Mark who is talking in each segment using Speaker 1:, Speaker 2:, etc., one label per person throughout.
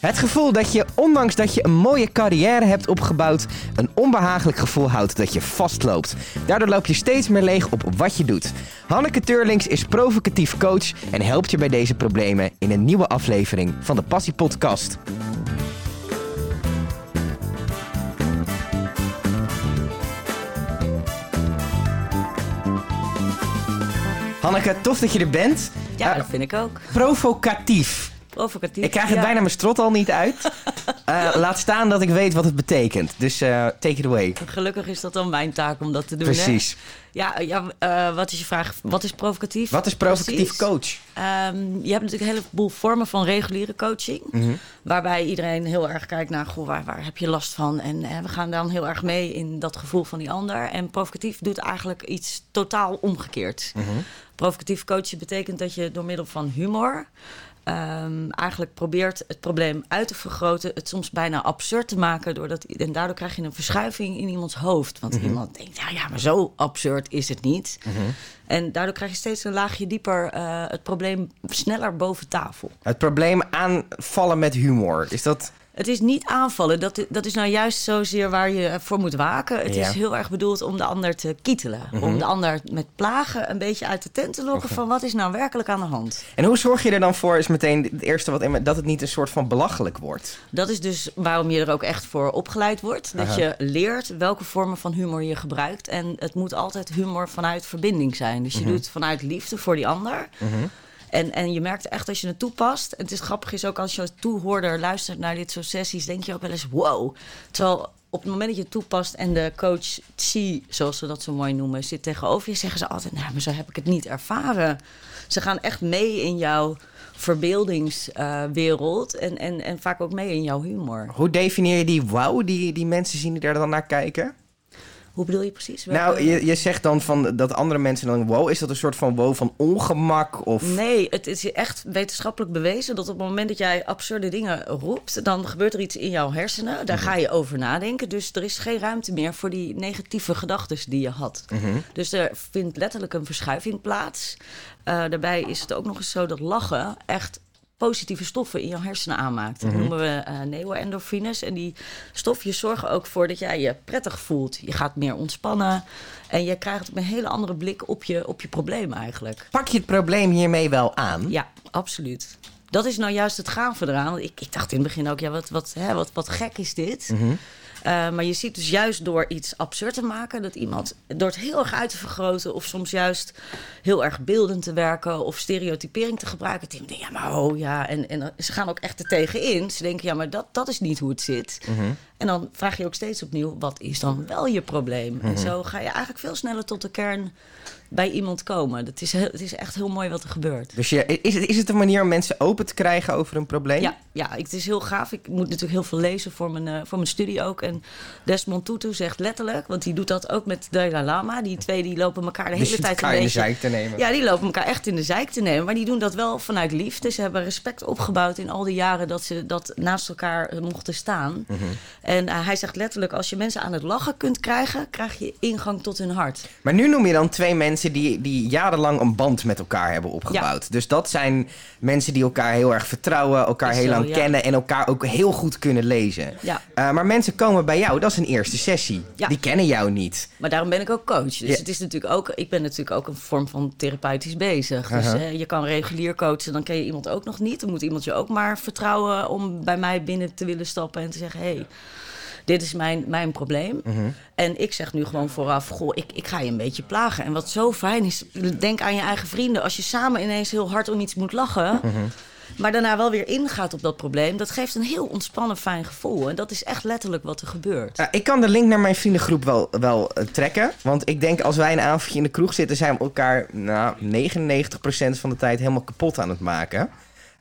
Speaker 1: Het gevoel dat je, ondanks dat je een mooie carrière hebt opgebouwd, een onbehagelijk gevoel houdt dat je vastloopt. Daardoor loop je steeds meer leeg op wat je doet. Hanneke Turlings is provocatief coach en helpt je bij deze problemen in een nieuwe aflevering van de Passie Podcast. Hanneke, tof dat je er bent.
Speaker 2: Ja,
Speaker 1: Eh,
Speaker 2: dat vind ik ook.
Speaker 1: Provocatief.
Speaker 2: Provocatief.
Speaker 1: Ik krijg het
Speaker 2: ja.
Speaker 1: bijna mijn strot al niet uit. Eh, laat staan dat ik weet wat het betekent. Dus eh, take it away.
Speaker 2: Gelukkig is dat dan mijn taak om dat te doen.
Speaker 1: Precies.
Speaker 2: Hè? Ja, ja eh, wat is je vraag? Wat is provocatief?
Speaker 1: Wat is provocatief
Speaker 2: Precies.
Speaker 1: coach?
Speaker 2: Ehm, je hebt natuurlijk een heleboel vormen van reguliere coaching.
Speaker 1: Mhm.
Speaker 2: Waarbij iedereen heel erg kijkt naar goh, waar, waar heb je last van. En we gaan dan heel erg mee in dat gevoel van die ander. En provocatief doet eigenlijk iets totaal omgekeerd.
Speaker 1: Mhm.
Speaker 2: Provocatief coachen betekent dat je door middel van humor. Ehm, eigenlijk probeert het probleem uit te vergroten, het soms bijna absurd te maken. Doordat, en daardoor krijg je een verschuiving in iemands hoofd. Want iemand denkt, ja, ja, maar zo absurd is het niet. En daardoor krijg je steeds een laagje dieper eh, het probleem sneller boven tafel.
Speaker 1: Het probleem aanvallen met humor. Is dat...
Speaker 2: Het is niet aanvallen. Dat, dat is nou juist zozeer waar je voor moet waken. Het
Speaker 1: Ja. Mhm.
Speaker 2: is heel erg bedoeld om de ander te kietelen. Om de ander met plagen een beetje uit de tent te lokken van wat is nou werkelijk aan de hand.
Speaker 1: En hoe zorg je er dan voor, is meteen het eerste wat dat het niet een soort van belachelijk wordt?
Speaker 2: Dat is dus waarom je er ook echt voor opgeleid wordt. Dat
Speaker 1: Aha.
Speaker 2: je leert welke vormen van humor je gebruikt. En het moet altijd humor vanuit verbinding zijn. Dus je
Speaker 1: Mhm.
Speaker 2: doet vanuit liefde voor die ander. En, en je merkt echt als je het toepast. En het is grappig is ook als je als toehoorder luistert naar dit soort sessies, denk je ook wel eens wow. Terwijl op het moment dat je het toepast en de coach C, zoals ze dat zo mooi noemen, zit tegenover je, zeggen ze altijd: Nou, maar zo heb ik het niet ervaren. Ze gaan echt mee in jouw verbeeldingswereld en, en, en vaak ook mee in jouw humor.
Speaker 1: Hoe definieer je die wow die, die mensen zien die daar dan naar kijken?
Speaker 2: Hoe bedoel je precies?
Speaker 1: Nou, je, je zegt dan van dat andere mensen dan wow. Is dat een soort van wow van ongemak? Of...
Speaker 2: Nee, het is echt wetenschappelijk bewezen dat op het moment dat jij absurde dingen roept, dan gebeurt er iets in jouw hersenen. Daar ga je over nadenken. Dus er is geen ruimte meer voor die negatieve gedachten die je had. Dus er vindt letterlijk een verschuiving plaats. Eh, daarbij is het ook nog eens zo dat lachen echt positieve stoffen in jouw hersenen aanmaakt. Dat noemen we eh neuroendorfines. En die stofjes zorgen ook voor dat jij je prettig voelt. Je gaat meer ontspannen. En je krijgt een hele andere blik op je, op je probleem eigenlijk.
Speaker 1: Pak je het probleem hiermee wel aan?
Speaker 2: Ja, absoluut. Dat is nou juist het gave eraan. Want Ik, ik dacht in het begin ook, ja, wat, wat, hè, wat, wat gek is dit. Eh, maar je ziet dus juist door iets absurd te maken... dat iemand door het heel erg uit te vergroten... of soms juist heel erg beeldend te werken... of stereotypering te gebruiken... die denken, ja, maar oh ja... En, en ze gaan ook echt er tegenin. Ze denken, ja, maar dat, dat is niet hoe het zit. En dan vraag je ook steeds opnieuw... wat is dan wel je probleem? En zo ga je eigenlijk veel sneller tot de kern bij iemand komen. Het is, heel- het is echt heel mooi wat er gebeurt.
Speaker 1: Dus je, is, het, is het een manier om mensen open te krijgen over een probleem?
Speaker 2: Ja, ja, het is heel gaaf. Ik moet natuurlijk heel veel lezen voor mijn, eh, voor mijn studie ook. En Desmond Tutu zegt letterlijk, want die doet dat ook met Dalai Lama. Die twee die lopen elkaar de hele tijd
Speaker 1: elkaar
Speaker 2: een
Speaker 1: in de
Speaker 2: beetje...
Speaker 1: zijk te nemen.
Speaker 2: Ja, die lopen elkaar echt in de zijk te nemen. Maar die doen dat wel vanuit liefde. Ze hebben respect opgebouwd in al die jaren dat ze dat naast elkaar eh, mochten staan.
Speaker 1: Mhm.
Speaker 2: En eh, hij zegt letterlijk, als je mensen aan het lachen kunt krijgen, krijg je ingang tot hun hart.
Speaker 1: Maar nu noem je dan twee mensen die, die jarenlang een band met elkaar hebben opgebouwd. Dus dat zijn mensen die elkaar heel erg vertrouwen, elkaar heel
Speaker 2: zo,
Speaker 1: lang
Speaker 2: ja.
Speaker 1: kennen en elkaar ook heel goed kunnen lezen.
Speaker 2: Ja.
Speaker 1: Eh, maar mensen komen bij jou, dat is een eerste sessie.
Speaker 2: Ja.
Speaker 1: Die kennen jou niet.
Speaker 2: Maar daarom ben ik ook coach. Dus het is natuurlijk ook, ik ben natuurlijk ook een vorm van therapeutisch bezig. Dus je kan regulier coachen, dan ken je iemand ook nog niet. Dan moet iemand je ook maar vertrouwen om bij mij binnen te willen stappen en te zeggen: hé, hey, dit is mijn, mijn probleem. En ik zeg nu gewoon vooraf: goh, ik, ik ga je een beetje plagen. En wat zo fijn is, denk aan je eigen vrienden. Als je samen ineens heel hard om iets moet lachen. Maar daarna wel weer ingaat op dat probleem. Dat geeft een heel ontspannen, fijn gevoel. En dat is echt letterlijk wat er gebeurt.
Speaker 1: Ja, ik kan de link naar mijn vriendengroep wel, wel eh, trekken. Want ik denk als wij een avondje in de kroeg zitten, zijn we elkaar nou, 99% van de tijd helemaal kapot aan het maken.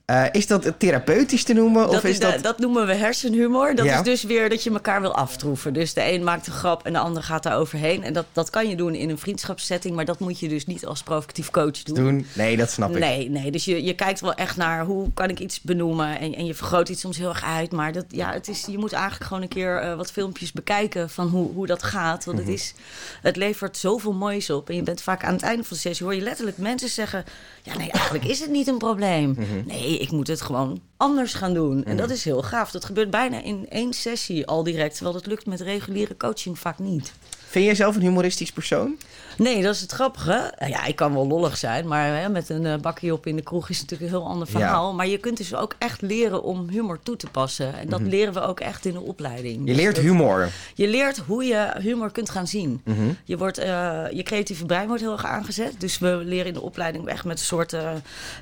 Speaker 1: Eh, is dat therapeutisch te noemen?
Speaker 2: Dat,
Speaker 1: of is dat...
Speaker 2: dat noemen we hersenhumor. Dat
Speaker 1: Ja.
Speaker 2: is dus weer dat je elkaar wil aftroeven. Dus de een maakt een grap en de ander gaat daar overheen. En dat, dat kan je doen in een vriendschapssetting, maar dat moet je dus niet als provocatief coach doen.
Speaker 1: doen? Nee, dat snap ik.
Speaker 2: Nee, nee, dus je, je kijkt wel echt naar hoe kan ik iets benoemen. En, en je vergroot iets soms heel erg uit. Maar dat, ja, het is, je moet eigenlijk gewoon een keer eh, wat filmpjes bekijken van hoe, hoe dat gaat. Want
Speaker 1: Mhm.
Speaker 2: het, is, het levert zoveel moois op. En je bent vaak aan het einde van de sessie, hoor je letterlijk mensen zeggen... Ja, nee, eigenlijk is het niet een probleem.
Speaker 1: Mhm.
Speaker 2: Nee, ik moet het gewoon anders gaan doen. En dat is heel gaaf. Dat gebeurt bijna in één sessie al direct. Terwijl dat lukt met reguliere coaching vaak niet.
Speaker 1: Vind je jezelf een humoristisch persoon?
Speaker 2: Nee, dat is het grappige. Eh, Ja, ik kan wel lollig zijn, maar hè, met een eh, bakje op in de kroeg is natuurlijk een heel ander verhaal. Maar je kunt dus ook echt leren om humor toe te passen. En dat leren we ook echt in de opleiding.
Speaker 1: Mhm. Je
Speaker 2: Dus
Speaker 1: leert
Speaker 2: dat-
Speaker 1: humor.
Speaker 2: Je leert hoe je humor kunt gaan zien.
Speaker 1: Mhm.
Speaker 2: Je, wordt, eh, je creatieve brein wordt heel erg aangezet. Dus we leren in de opleiding echt met een soort...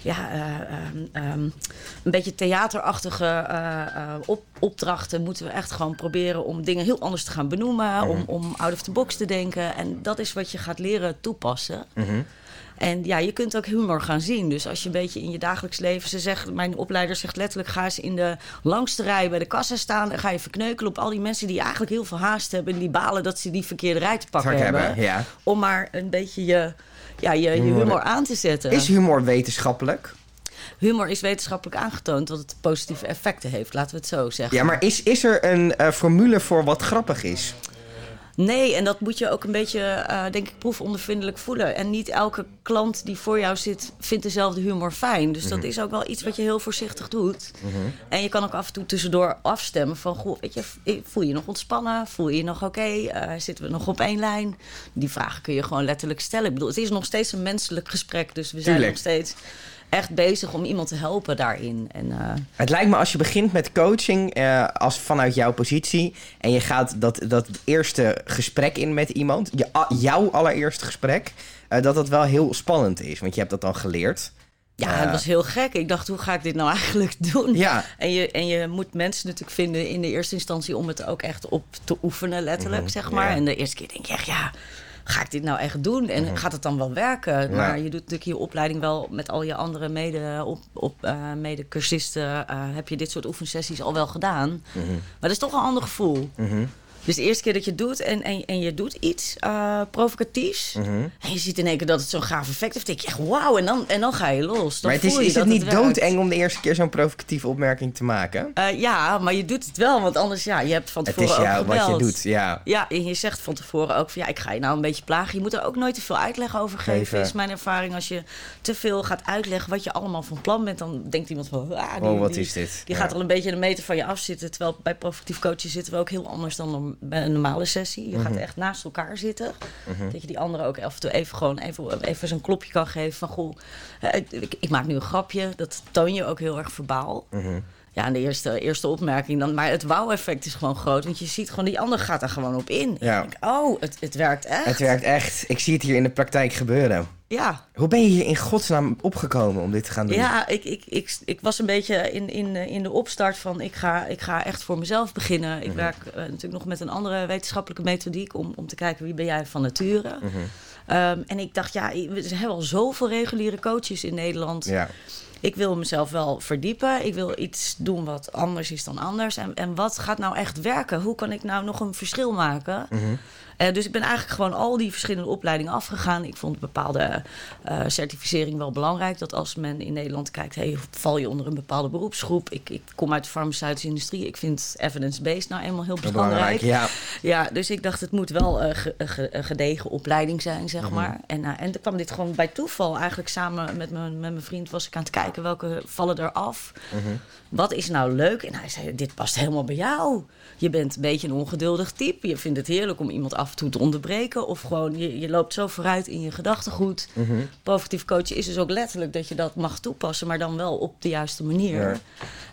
Speaker 2: ja, eh, ehm, ehm, een beetje theaterachtige op, opdrachten... moeten we echt gewoon proberen om dingen heel anders te gaan benoemen. Om, om out of the box te denken. En dat is wat je gaat leren toepassen.
Speaker 1: Mhm.
Speaker 2: En ja, je kunt ook humor gaan zien. Dus als je een beetje in je dagelijks leven... Ze zegt, mijn opleider zegt letterlijk... ga eens in de langste rij bij de kassa staan... en ga je verkneukelen op al die mensen die eigenlijk heel veel haast hebben... en die balen dat ze die verkeerde rij te pakken hebben.
Speaker 1: hebben, ja.
Speaker 2: Om maar een beetje je, ja, je, je
Speaker 1: Humor.
Speaker 2: humor aan te zetten.
Speaker 1: Is humor wetenschappelijk?
Speaker 2: Humor is wetenschappelijk aangetoond dat het positieve effecten heeft. Laten we het zo zeggen.
Speaker 1: Ja, maar is, is er een eh, formule voor wat grappig is?
Speaker 2: Nee, en dat moet je ook een beetje, eh, denk ik, proefondervindelijk voelen. En niet elke klant die voor jou zit, vindt dezelfde humor fijn. Dus dat is ook wel iets wat je heel voorzichtig doet. En je kan ook af en toe tussendoor afstemmen van... Goh, weet je, voel je je nog ontspannen? Voel je je nog oké? Eh, zitten we nog op één lijn? Die vragen kun je gewoon letterlijk stellen. Ik bedoel, het is nog steeds een menselijk gesprek. Dus we zijn
Speaker 1: Tuurlijk.
Speaker 2: nog steeds echt bezig om iemand te helpen daarin. En, eh,
Speaker 1: Het lijkt me als je begint met coaching eh, als vanuit jouw positie en je gaat dat, dat eerste gesprek in met iemand, je, jouw allereerste gesprek, eh, dat dat wel heel spannend is, want je hebt dat dan geleerd.
Speaker 2: ja, het was heel gek. Ik dacht, hoe ga ik dit nou eigenlijk doen?
Speaker 1: Ja,
Speaker 2: En je, en je moet mensen natuurlijk vinden in de eerste instantie om het ook echt op te oefenen, letterlijk, zeg maar.
Speaker 1: ja.
Speaker 2: En de eerste keer denk je echt, ja, ga ik dit nou echt doen? En gaat het dan wel werken? Maar je dout natuurlijk je opleiding wel met al je andere mede, op, op, eh, mede-cursisten, eh, heb je dit soort oefensessies al wel gedaan. Maar dat is toch een ander gevoel. Dus de eerste keer dat je het doet en, en, en je doet iets eh, provocatiefs... en je ziet in één keer dat het zo'n gaaf effect heeft... denk je echt, wauw, en dan, en dan ga je los. Dan
Speaker 1: maar het is, is het
Speaker 2: dat
Speaker 1: niet doodeng om de eerste keer zo'n provocatieve opmerking te maken?
Speaker 2: Eh, ja, maar je doet het wel, want anders, ja, je hebt van
Speaker 1: Het
Speaker 2: tevoren
Speaker 1: is jou
Speaker 2: ook
Speaker 1: wat je doet, ja.
Speaker 2: Ja, en je zegt van tevoren ook van ja, ik ga je nou een beetje plagen. Je moet er ook nooit te veel uitleg over geven,
Speaker 1: Geven.
Speaker 2: is mijn ervaring. Als je te veel gaat uitleggen wat je allemaal van plan bent, dan denkt iemand van, ah, die,
Speaker 1: Oh, wat
Speaker 2: die-
Speaker 1: is dit?
Speaker 2: Die
Speaker 1: Ja.
Speaker 2: gaat al een beetje een meter van je afzitten. Terwijl bij provocatief coachen zitten we ook heel anders dan bij een normale sessie. Je
Speaker 1: Mhm.
Speaker 2: gaat echt naast elkaar zitten. Dat je die andere ook af en toe even gewoon even, even zo'n klopje kan geven van goh, eh, ik, ik maak nu een grapje. Dat toon je ook heel erg verbaal.
Speaker 1: Mhm.
Speaker 2: Ja, en de eerste, eerste opmerking dan. Maar het wauw-effect is gewoon groot. Want je ziet gewoon, die ander gaat er gewoon op in.
Speaker 1: Ja.
Speaker 2: Ik denk, oh, het, het werkt echt.
Speaker 1: Het werkt echt. Ik zie het hier in de praktijk gebeuren.
Speaker 2: Ja,
Speaker 1: Hoe ben je hier in godsnaam opgekomen om dit te gaan doen?
Speaker 2: ja ik, ik, ik, ik was een beetje in, in, eh, in de opstart van... Ik ga, ik ga echt voor mezelf beginnen.
Speaker 1: Mhm.
Speaker 2: Ik werk eh, natuurlijk nog met een andere wetenschappelijke methodiek... om, om te kijken wie ben jij van nature.
Speaker 1: Mhm.
Speaker 2: Ehm, en ik dacht, ja, we hebben al zoveel reguliere coaches in Nederland.
Speaker 1: Ja.
Speaker 2: Ik wil mezelf wel verdiepen. Ik wil iets doen wat anders is dan anders. En, en wat gaat nou echt werken? Hoe kan ik nou nog een verschil maken? Eh, dus ik ben eigenlijk gewoon al die verschillende opleidingen afgegaan. Ik vond bepaalde eh, certificering wel belangrijk. Dat als men in Nederland kijkt, hey, val je onder een bepaalde beroepsgroep? Ik, ik kom uit de farmaceutische industrie. Ik vind evidence-based nou eenmaal heel belangrijk.
Speaker 1: Belangrijk, ja.
Speaker 2: Ja, dus ik dacht, het moet wel ge- een ge- een gedegen opleiding zijn, zeg maar. En, eh, en toen kwam dit gewoon bij toeval. Eigenlijk samen met mijn, met mijn vriend was ik aan het kijken welke vallen er af. Wat is nou leuk? En hij zei, dit past helemaal bij jou. Je bent een beetje een ongeduldig type. Je vindt het heerlijk om iemand af en toe te onderbreken. Of gewoon, je, je loopt zo vooruit in je gedachtegoed. Positief coachen is dus ook letterlijk dat je dat mag toepassen. Maar dan wel op de juiste manier.
Speaker 1: Ja.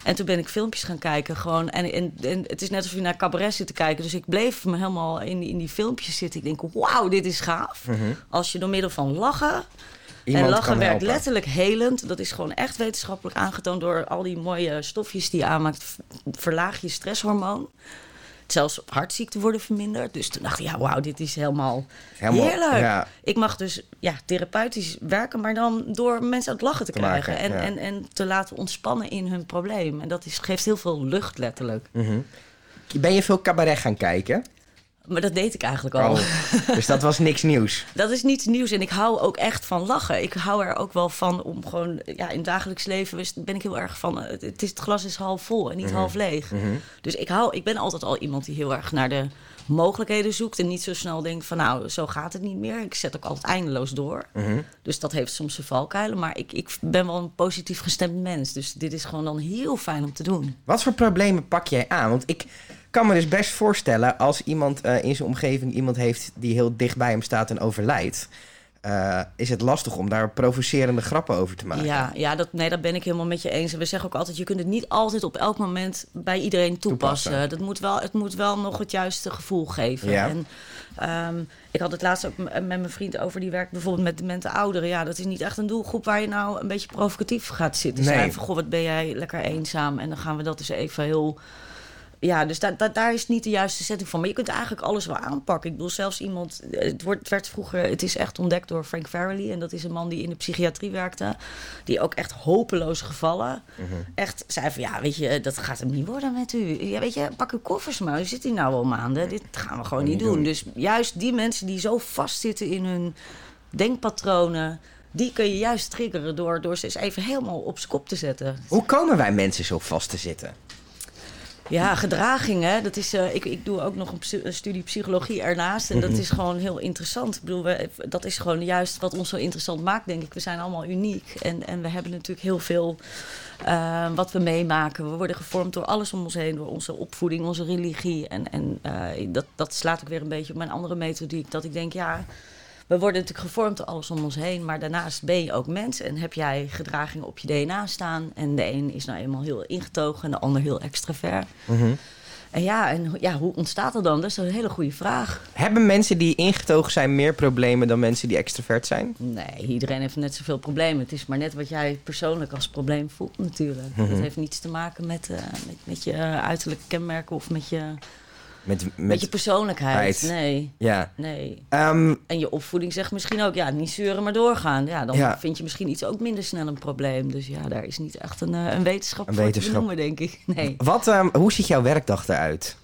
Speaker 2: En toen ben ik filmpjes gaan kijken. Gewoon, en, en, en het is net alsof je naar cabaret zit te kijken. Dus ik bleef me helemaal in, in die filmpjes zitten. Ik denk, wauw, dit is gaaf. Als je door middel van lachen...
Speaker 1: Iemand
Speaker 2: en lachen werkt letterlijk helend. Dat is gewoon echt wetenschappelijk aangetoond... door al die mooie stofjes die je aanmaakt. Verlaag je stresshormoon. Zelfs hartziekten worden verminderd. Dus toen dacht ik, ja, wauw, dit is helemaal,
Speaker 1: Helemaal,
Speaker 2: heerlijk.
Speaker 1: ja.
Speaker 2: Ik mag dus ja, therapeutisch werken, maar dan door mensen aan het lachen te,
Speaker 1: Te
Speaker 2: krijgen.
Speaker 1: maken,
Speaker 2: en,
Speaker 1: ja.
Speaker 2: en, en te laten ontspannen in hun probleem. En dat is, geeft heel veel lucht, letterlijk.
Speaker 1: Ben je veel cabaret gaan kijken?
Speaker 2: Maar dat deed ik eigenlijk al.
Speaker 1: Oh, dus dat was niks nieuws.
Speaker 2: Dat is niets nieuws en ik hou ook echt van lachen. Ik hou er ook wel van om gewoon... Ja, in het dagelijks leven ben ik heel erg van... eh, Het, het, is, het glas is half vol en niet half leeg. Dus ik, hou, ik ben altijd al iemand die heel erg naar de mogelijkheden zoekt... en niet zo snel denkt van nou, zo gaat het niet meer. Ik zet ook altijd eindeloos door. Dus dat heeft soms zijn valkuilen. Maar ik, ik ben wel een positief gestemd mens. Dus dit is gewoon dan heel fijn om te doen.
Speaker 1: Wat voor problemen pak jij aan? Want ik kan me dus best voorstellen als iemand eh, in zijn omgeving iemand heeft die heel dicht bij hem staat en overlijdt. eh, is het lastig om daar provocerende grappen over te maken.
Speaker 2: Ja, ja dat, nee, dat ben ik helemaal met je eens. En we zeggen ook altijd, je kunt het niet altijd op elk moment bij iedereen toepassen.
Speaker 1: Toepassen.
Speaker 2: Dat moet wel, het moet wel nog het juiste gevoel geven.
Speaker 1: Ja.
Speaker 2: En, ehm, ik had het laatst ook met mijn vriend over, die werkt bijvoorbeeld met demente ouderen. Ja, dat is niet echt een doelgroep waar je nou een beetje provocatief gaat zitten.
Speaker 1: Nee.
Speaker 2: Zijn van, goh, wat ben jij lekker eenzaam? En dan gaan we dat dus even heel... Ja, dus da, da- daar is niet de juiste setting van. Maar je kunt eigenlijk alles wel aanpakken. Ik bedoel, zelfs iemand... Het, wordt, het werd vroeger... Het is echt ontdekt door Frank Farrelly. En dat is een man die in de psychiatrie werkte. Die ook echt hopeloos gevallen. Echt zei van, ja, weet je, dat gaat hem niet worden met u. Ja, weet je, pak uw koffers maar. U zit hier nou al maanden. Dit gaan we gewoon niet
Speaker 1: Niet
Speaker 2: doen.
Speaker 1: doen.
Speaker 2: Dus juist die mensen die zo vastzitten in hun denkpatronen... Die kun je juist triggeren door, door ze eens even helemaal op z'n kop te zetten.
Speaker 1: Hoe komen wij mensen zo vast te zitten?
Speaker 2: Ja, gedraging, hè. Dat is, eh, ik, ik doe ook nog een, studie psychologie ernaast. En dat is gewoon heel interessant. Ik bedoel, we, dat is gewoon juist wat ons zo interessant maakt, denk ik. We zijn allemaal uniek. En, en we hebben natuurlijk heel veel eh, wat we meemaken. We worden gevormd door alles om ons heen. Door onze opvoeding, onze religie. En, en eh, dat, dat slaat ook weer een beetje op mijn andere methodiek. Dat ik denk, ja... We worden natuurlijk gevormd door alles om ons heen, maar daarnaast ben je ook mens en heb jij gedragingen op je DNA staan. En de een is nou eenmaal heel ingetogen en de ander heel extravert. En ja, en ja, hoe ontstaat dat dan? Dat is een hele goede vraag.
Speaker 1: Hebben mensen die ingetogen zijn meer problemen dan mensen die extravert zijn?
Speaker 2: Nee, iedereen heeft net zoveel problemen. Het is maar net wat jij persoonlijk als probleem voelt natuurlijk. Dat heeft niets te maken met, eh, met, met je uiterlijke kenmerken of met je,
Speaker 1: Met, met,
Speaker 2: met je persoonlijkheid.
Speaker 1: Heid.
Speaker 2: Nee,
Speaker 1: ja.
Speaker 2: nee.
Speaker 1: Ehm,
Speaker 2: En je opvoeding zegt misschien ook, ja, niet zeuren, maar doorgaan. Ja, dan
Speaker 1: Ja.
Speaker 2: vind je misschien iets ook minder snel een probleem. Dus ja, daar is niet echt een, eh, een wetenschap
Speaker 1: Een
Speaker 2: voor
Speaker 1: wetenschap.
Speaker 2: te noemen, denk ik. Nee.
Speaker 1: wat, ehm, hoe ziet jouw werkdag eruit?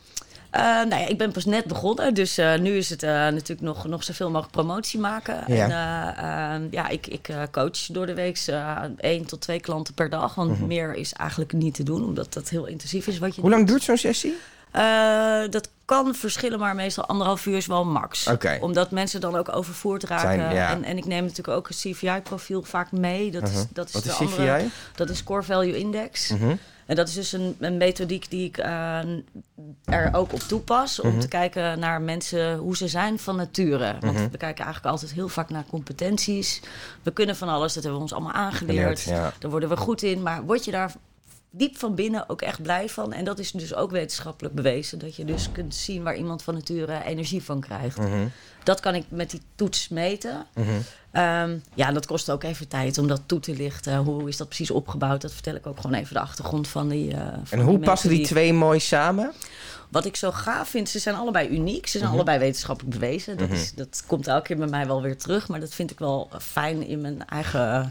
Speaker 2: Eh, nou ja, ik ben pas net begonnen, dus eh, nu is het natuurlijk nog, nog zoveel mogelijk promotie maken.
Speaker 1: Ja.
Speaker 2: En eh, eh, ja, ik, ik coach door de week één tot twee klanten per dag. Want meer is eigenlijk niet te doen, omdat dat heel intensief is wat je
Speaker 1: Hoe lang duurt zo'n sessie?
Speaker 2: Eh, dat kan verschillen, maar meestal anderhalf uur is wel max. Omdat mensen dan ook overvoerd raken.
Speaker 1: Zijn, ja.
Speaker 2: en, en ik neem natuurlijk ook het CVI-profiel vaak mee. Dat is, dat is
Speaker 1: Wat
Speaker 2: de
Speaker 1: is
Speaker 2: andere-
Speaker 1: CVI?
Speaker 2: Dat is Core Value Index.
Speaker 1: Mhm.
Speaker 2: En dat is dus een, een methodiek die ik eh, er ook op toepas. Om te kijken naar mensen, hoe ze zijn van nature. Want we kijken eigenlijk altijd heel vaak naar competenties. We kunnen van alles, dat hebben we ons allemaal aangeleerd.
Speaker 1: Geleerd, ja.
Speaker 2: Daar worden we goed in. Maar word je daar diep van binnen ook echt blij van? En dat is dus ook wetenschappelijk bewezen. Dat je dus kunt zien waar iemand van nature energie van krijgt.
Speaker 1: Mhm.
Speaker 2: Dat kan ik met die toets meten. Ehm, ja, dat kost ook even tijd om dat toe te lichten. Hoe is dat precies opgebouwd? Dat vertel ik ook gewoon even de achtergrond van die. van
Speaker 1: En hoe
Speaker 2: die
Speaker 1: passen die twee mooi samen?
Speaker 2: Wat ik zo gaaf vind, ze zijn allebei uniek. Ze zijn
Speaker 1: Mhm.
Speaker 2: allebei wetenschappelijk bewezen. Dat, is, dat komt elke keer bij mij wel weer terug. Maar dat vind ik wel fijn in mijn eigen eh,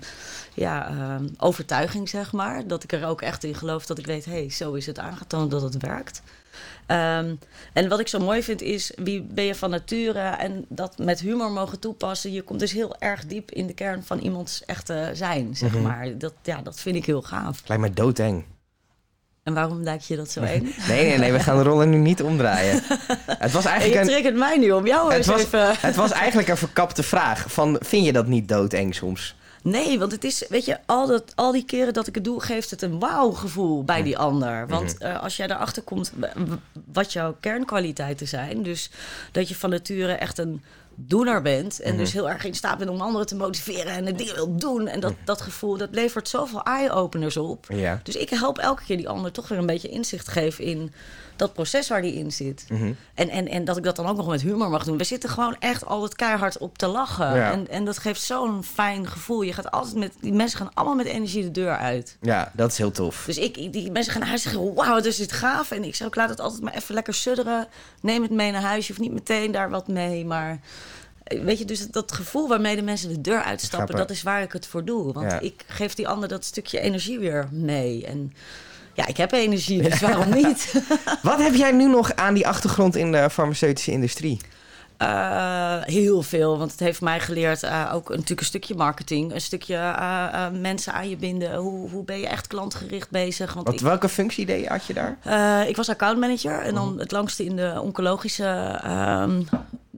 Speaker 2: ja, eh, overtuiging, zeg maar. Dat ik er ook echt in geloof dat ik weet... hé, hey, zo is het aangetoond dat het werkt. Ehm, en wat ik zo mooi vind is, wie ben je van nature en dat met humor mogen toepassen. Je komt dus heel erg diep in de kern van iemands echte zijn, zeg
Speaker 1: Mhm.
Speaker 2: maar. Dat, ja, dat vind ik heel gaaf.
Speaker 1: Lijkt mij doodeng.
Speaker 2: En waarom lijkt je dat zo eng?
Speaker 1: Nee, nee, nee, we gaan de rollen nu niet omdraaien. Het was
Speaker 2: En je
Speaker 1: eigenlijk een,
Speaker 2: triggert mij nu om jou
Speaker 1: het was,
Speaker 2: even...
Speaker 1: het was eigenlijk een verkapte vraag. Van, vind je dat niet doodeng soms?
Speaker 2: Nee, want het is, weet je, al, dat, al die keren dat ik het doe, geeft het een wauw-gevoel bij die ander. Want eh, als jij erachter komt wat jouw kernkwaliteiten zijn, dus dat je van nature echt een doener bent en dus heel erg in staat bent om anderen te motiveren en de dingen wil doen en dat, dat gevoel, dat levert zoveel eye-openers op.
Speaker 1: Ja.
Speaker 2: Dus ik help elke keer die ander toch weer een beetje inzicht geven in dat proces waar die in zit.
Speaker 1: Mhm.
Speaker 2: en, en, en dat ik dat dan ook nog met humor mag doen. We zitten gewoon echt altijd keihard op te lachen.
Speaker 1: Ja.
Speaker 2: En, en dat geeft zo'n fijn gevoel. Je gaat altijd met, die mensen gaan allemaal met energie de deur uit.
Speaker 1: Ja, dat is heel tof.
Speaker 2: Dus ik, die mensen gaan naar huis en zeggen, wauw, dus dit gaaf. En ik zeg, ik laat het altijd maar even lekker sudderen. Neem het mee naar huis. Je hoeft niet meteen daar wat mee, maar... eh, Weet je, dus dat gevoel waarmee de mensen de deur uitstappen, dat is waar ik het voor doe. Want
Speaker 1: Ja.
Speaker 2: ik geef die ander dat stukje energie weer mee. En Ja, ik heb energie, dus waarom niet?
Speaker 1: Wat heb jij nu nog aan die achtergrond in de farmaceutische industrie?
Speaker 2: Uh, heel veel, want het heeft mij geleerd uh, ook natuurlijk een stukje marketing, een stukje uh, mensen aan je binden. Hoe, hoe ben je echt klantgericht bezig?
Speaker 1: Want Wat, ik, welke functie deed, had je daar?
Speaker 2: ik was accountmanager en dan het langste in de oncologische um,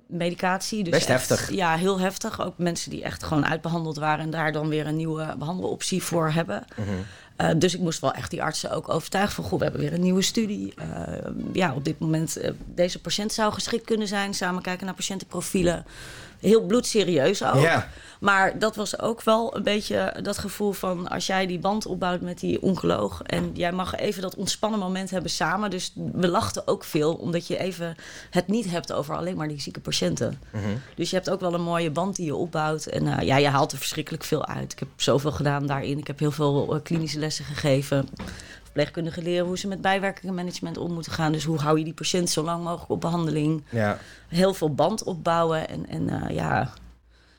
Speaker 2: medicatie. Dus
Speaker 1: Best
Speaker 2: echt,
Speaker 1: heftig.
Speaker 2: Ja, heel heftig. Ook mensen die echt gewoon uitbehandeld waren en daar dan weer een nieuwe behandeloptie voor hebben. Mm -hmm. Uh, dus ik moest wel echt die artsen ook overtuigen van... Goh, we hebben weer een nieuwe studie. Uh, ja, op dit moment, uh, deze patiënt zou geschikt kunnen zijn. Samen kijken naar patiëntenprofielen. Heel bloedserieus ook.
Speaker 1: Ja.
Speaker 2: Maar dat was ook wel een beetje dat gevoel van... als jij die band opbouwt met die oncoloog... en jij mag even dat ontspannen moment hebben samen. Dus we lachten ook veel, omdat je even het niet hebt... over alleen maar die zieke patiënten.
Speaker 1: Mm -hmm.
Speaker 2: Dus je hebt ook wel een mooie band die je opbouwt. En uh, ja, je haalt er verschrikkelijk veel uit. Ik heb zoveel gedaan daarin. Ik heb heel veel uh, klinische lessen gegeven. Verpleegkundigen leren hoe ze met bijwerkingenmanagement om moeten gaan. Dus hoe hou je die patiënt zo lang mogelijk op behandeling.
Speaker 1: Ja.
Speaker 2: Heel veel band opbouwen. En, en uh, ja,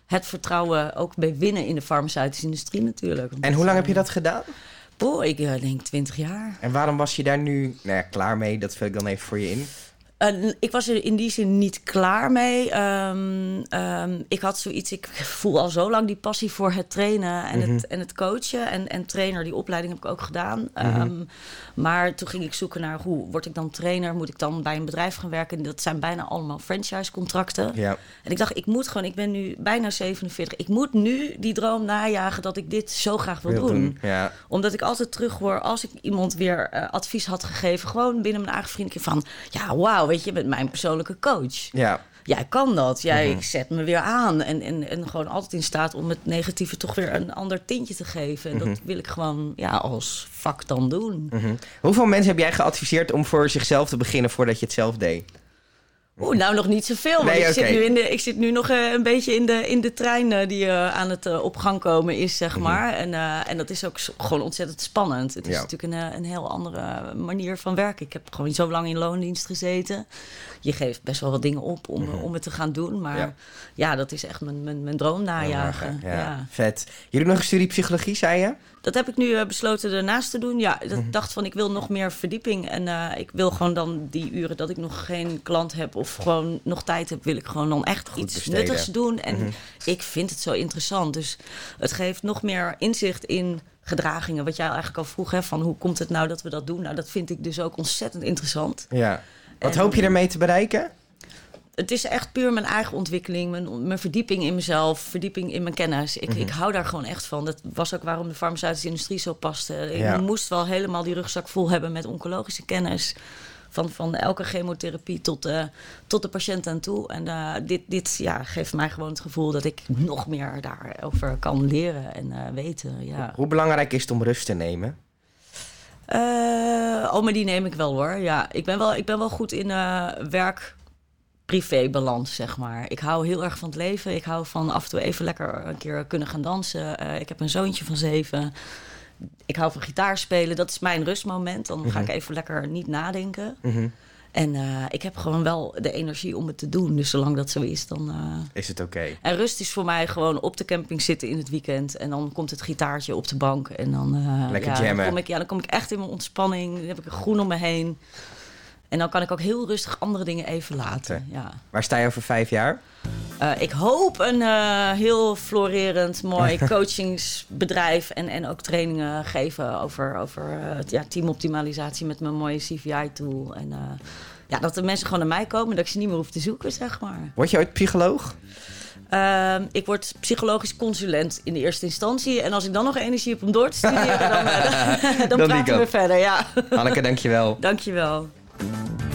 Speaker 2: het vertrouwen ook bij winnen in de farmaceutische industrie natuurlijk.
Speaker 1: En hoe lang heb je dat gedaan?
Speaker 2: Boah, ik denk 20 jaar.
Speaker 1: En waarom was je daar nu nou ja, klaar mee? Dat vul ik dan even voor je in.
Speaker 2: Uh, ik was er in die zin niet klaar mee. Um, um, ik had zoiets, ik voel al zo lang die passie voor het trainen en,
Speaker 1: Mhm.
Speaker 2: mm -hmm. het, en het coachen. En, en trainer, die opleiding heb ik ook gedaan.
Speaker 1: Mhm.
Speaker 2: Um, mm -hmm. Maar toen ging ik zoeken naar hoe word ik dan trainer? Moet ik dan bij een bedrijf gaan werken? Dat zijn bijna allemaal franchise-contracten.
Speaker 1: Ja.
Speaker 2: En ik dacht, ik moet gewoon, ik ben nu bijna 47. Ik moet nu die droom najagen dat ik dit zo graag wil,
Speaker 1: Wil
Speaker 2: doen.
Speaker 1: doen, ja.
Speaker 2: Omdat ik altijd terug hoor, als ik iemand weer uh, advies had gegeven, gewoon binnen mijn eigen vrienden, van ja, wauw, weet je, bent mijn persoonlijke coach.
Speaker 1: Ja.
Speaker 2: Jij kan dat. Jij
Speaker 1: Mhm.
Speaker 2: zet me weer aan. En, en, en gewoon altijd in staat om het negatieve toch weer een ander tintje te geven. En
Speaker 1: Mhm.
Speaker 2: dat wil ik gewoon ja, als vak dan doen.
Speaker 1: Mhm. Hoeveel mensen heb jij geadviseerd om voor zichzelf te beginnen voordat je het zelf deed?
Speaker 2: Oeh, nou nog niet zoveel. Want
Speaker 1: Nee,
Speaker 2: ik, zit nu in de, ik zit nu nog eh, een beetje in de, in de trein eh, die eh, aan het op gang komen is, zeg
Speaker 1: Mhm.
Speaker 2: maar. En, en dat is ook gewoon ontzettend spannend. Het is
Speaker 1: Ja.
Speaker 2: natuurlijk een, een heel andere manier van werken. Ik heb gewoon zo lang in loondienst gezeten. Je geeft best wel wat dingen op om, om het te gaan doen. Maar
Speaker 1: Mhm. Ja.
Speaker 2: ja, dat is echt mijn, mijn, mijn droom najagen.
Speaker 1: Ja.
Speaker 2: ja.
Speaker 1: Vet. Doet nog een studie psychologie, zei je?
Speaker 2: Dat heb ik nu eh, besloten ernaast te doen. Ja,
Speaker 1: Mhm.
Speaker 2: dat ik dacht van ik wil nog meer verdieping. En eh, ik wil gewoon dan die uren dat ik nog geen klant heb of gewoon nog tijd heb, wil ik gewoon dan echt
Speaker 1: Goed
Speaker 2: iets
Speaker 1: besteden.
Speaker 2: nuttigs doen. En
Speaker 1: Mhm.
Speaker 2: ik vind het zo interessant. Dus het geeft nog meer inzicht in gedragingen. Wat jij eigenlijk al vroeg, hè, van hoe komt het nou dat we dat doen? Nou, dat vind ik dus ook ontzettend interessant.
Speaker 1: Ja. Wat
Speaker 2: En-
Speaker 1: hoop je ermee te bereiken?
Speaker 2: Het is echt puur mijn eigen ontwikkeling, mijn, mijn verdieping in mezelf, verdieping in mijn kennis. Ik,
Speaker 1: Mhm.
Speaker 2: ik hou daar gewoon echt van. Dat was ook waarom de farmaceutische industrie zo paste. Ik
Speaker 1: Ja.
Speaker 2: moest wel helemaal die rugzak vol hebben met oncologische kennis. Van, van elke chemotherapie tot, tot de patiënt aan toe. En eh, dit, dit ja, geeft mij gewoon het gevoel dat ik nog meer daarover kan leren en eh, weten. Ja.
Speaker 1: Hoe belangrijk is het om rust te nemen?
Speaker 2: Eh, oh, maar die neem ik wel hoor. Ja, ik ben wel, ik ben wel goed in eh werk-privé-balans, zeg maar. Ik hou heel erg van het leven. Ik hou van af en toe even lekker een keer kunnen gaan dansen. Eh, ik heb een zoontje van zeven. Ik hou van gitaar spelen. Dat is mijn rustmoment. Dan ga ik even lekker niet nadenken.
Speaker 1: Mhm.
Speaker 2: En eh, ik heb gewoon wel de energie om het te doen. Dus zolang dat zo is, dan... eh,
Speaker 1: Is het oké?
Speaker 2: en rust is voor mij gewoon op de camping zitten in het weekend. En dan komt het gitaartje op de bank. En dan,
Speaker 1: Lekker
Speaker 2: ja,
Speaker 1: jammen.
Speaker 2: Dan kom, ik, ja, dan kom ik echt in mijn ontspanning. Dan heb ik groen om me heen. En dan kan ik ook heel rustig andere dingen even laten. Ja.
Speaker 1: Waar sta je over vijf jaar?
Speaker 2: Eh, ik hoop een eh, heel florerend, mooi coachingsbedrijf. En, en ook trainingen geven over, over eh, ja, teamoptimalisatie met mijn mooie CVI-tool. En ja, dat de mensen gewoon naar mij komen. Dat ik ze niet meer hoef te zoeken, zeg maar.
Speaker 1: Word je ooit psycholoog?
Speaker 2: Ehm, ik word psychologisch consulent in de eerste instantie. En als ik dan nog energie heb om door te studeren, dan, eh, dan,
Speaker 1: die
Speaker 2: praten we verder. Ja,
Speaker 1: Hanneke, dankjewel.
Speaker 2: dankjewel. Bye.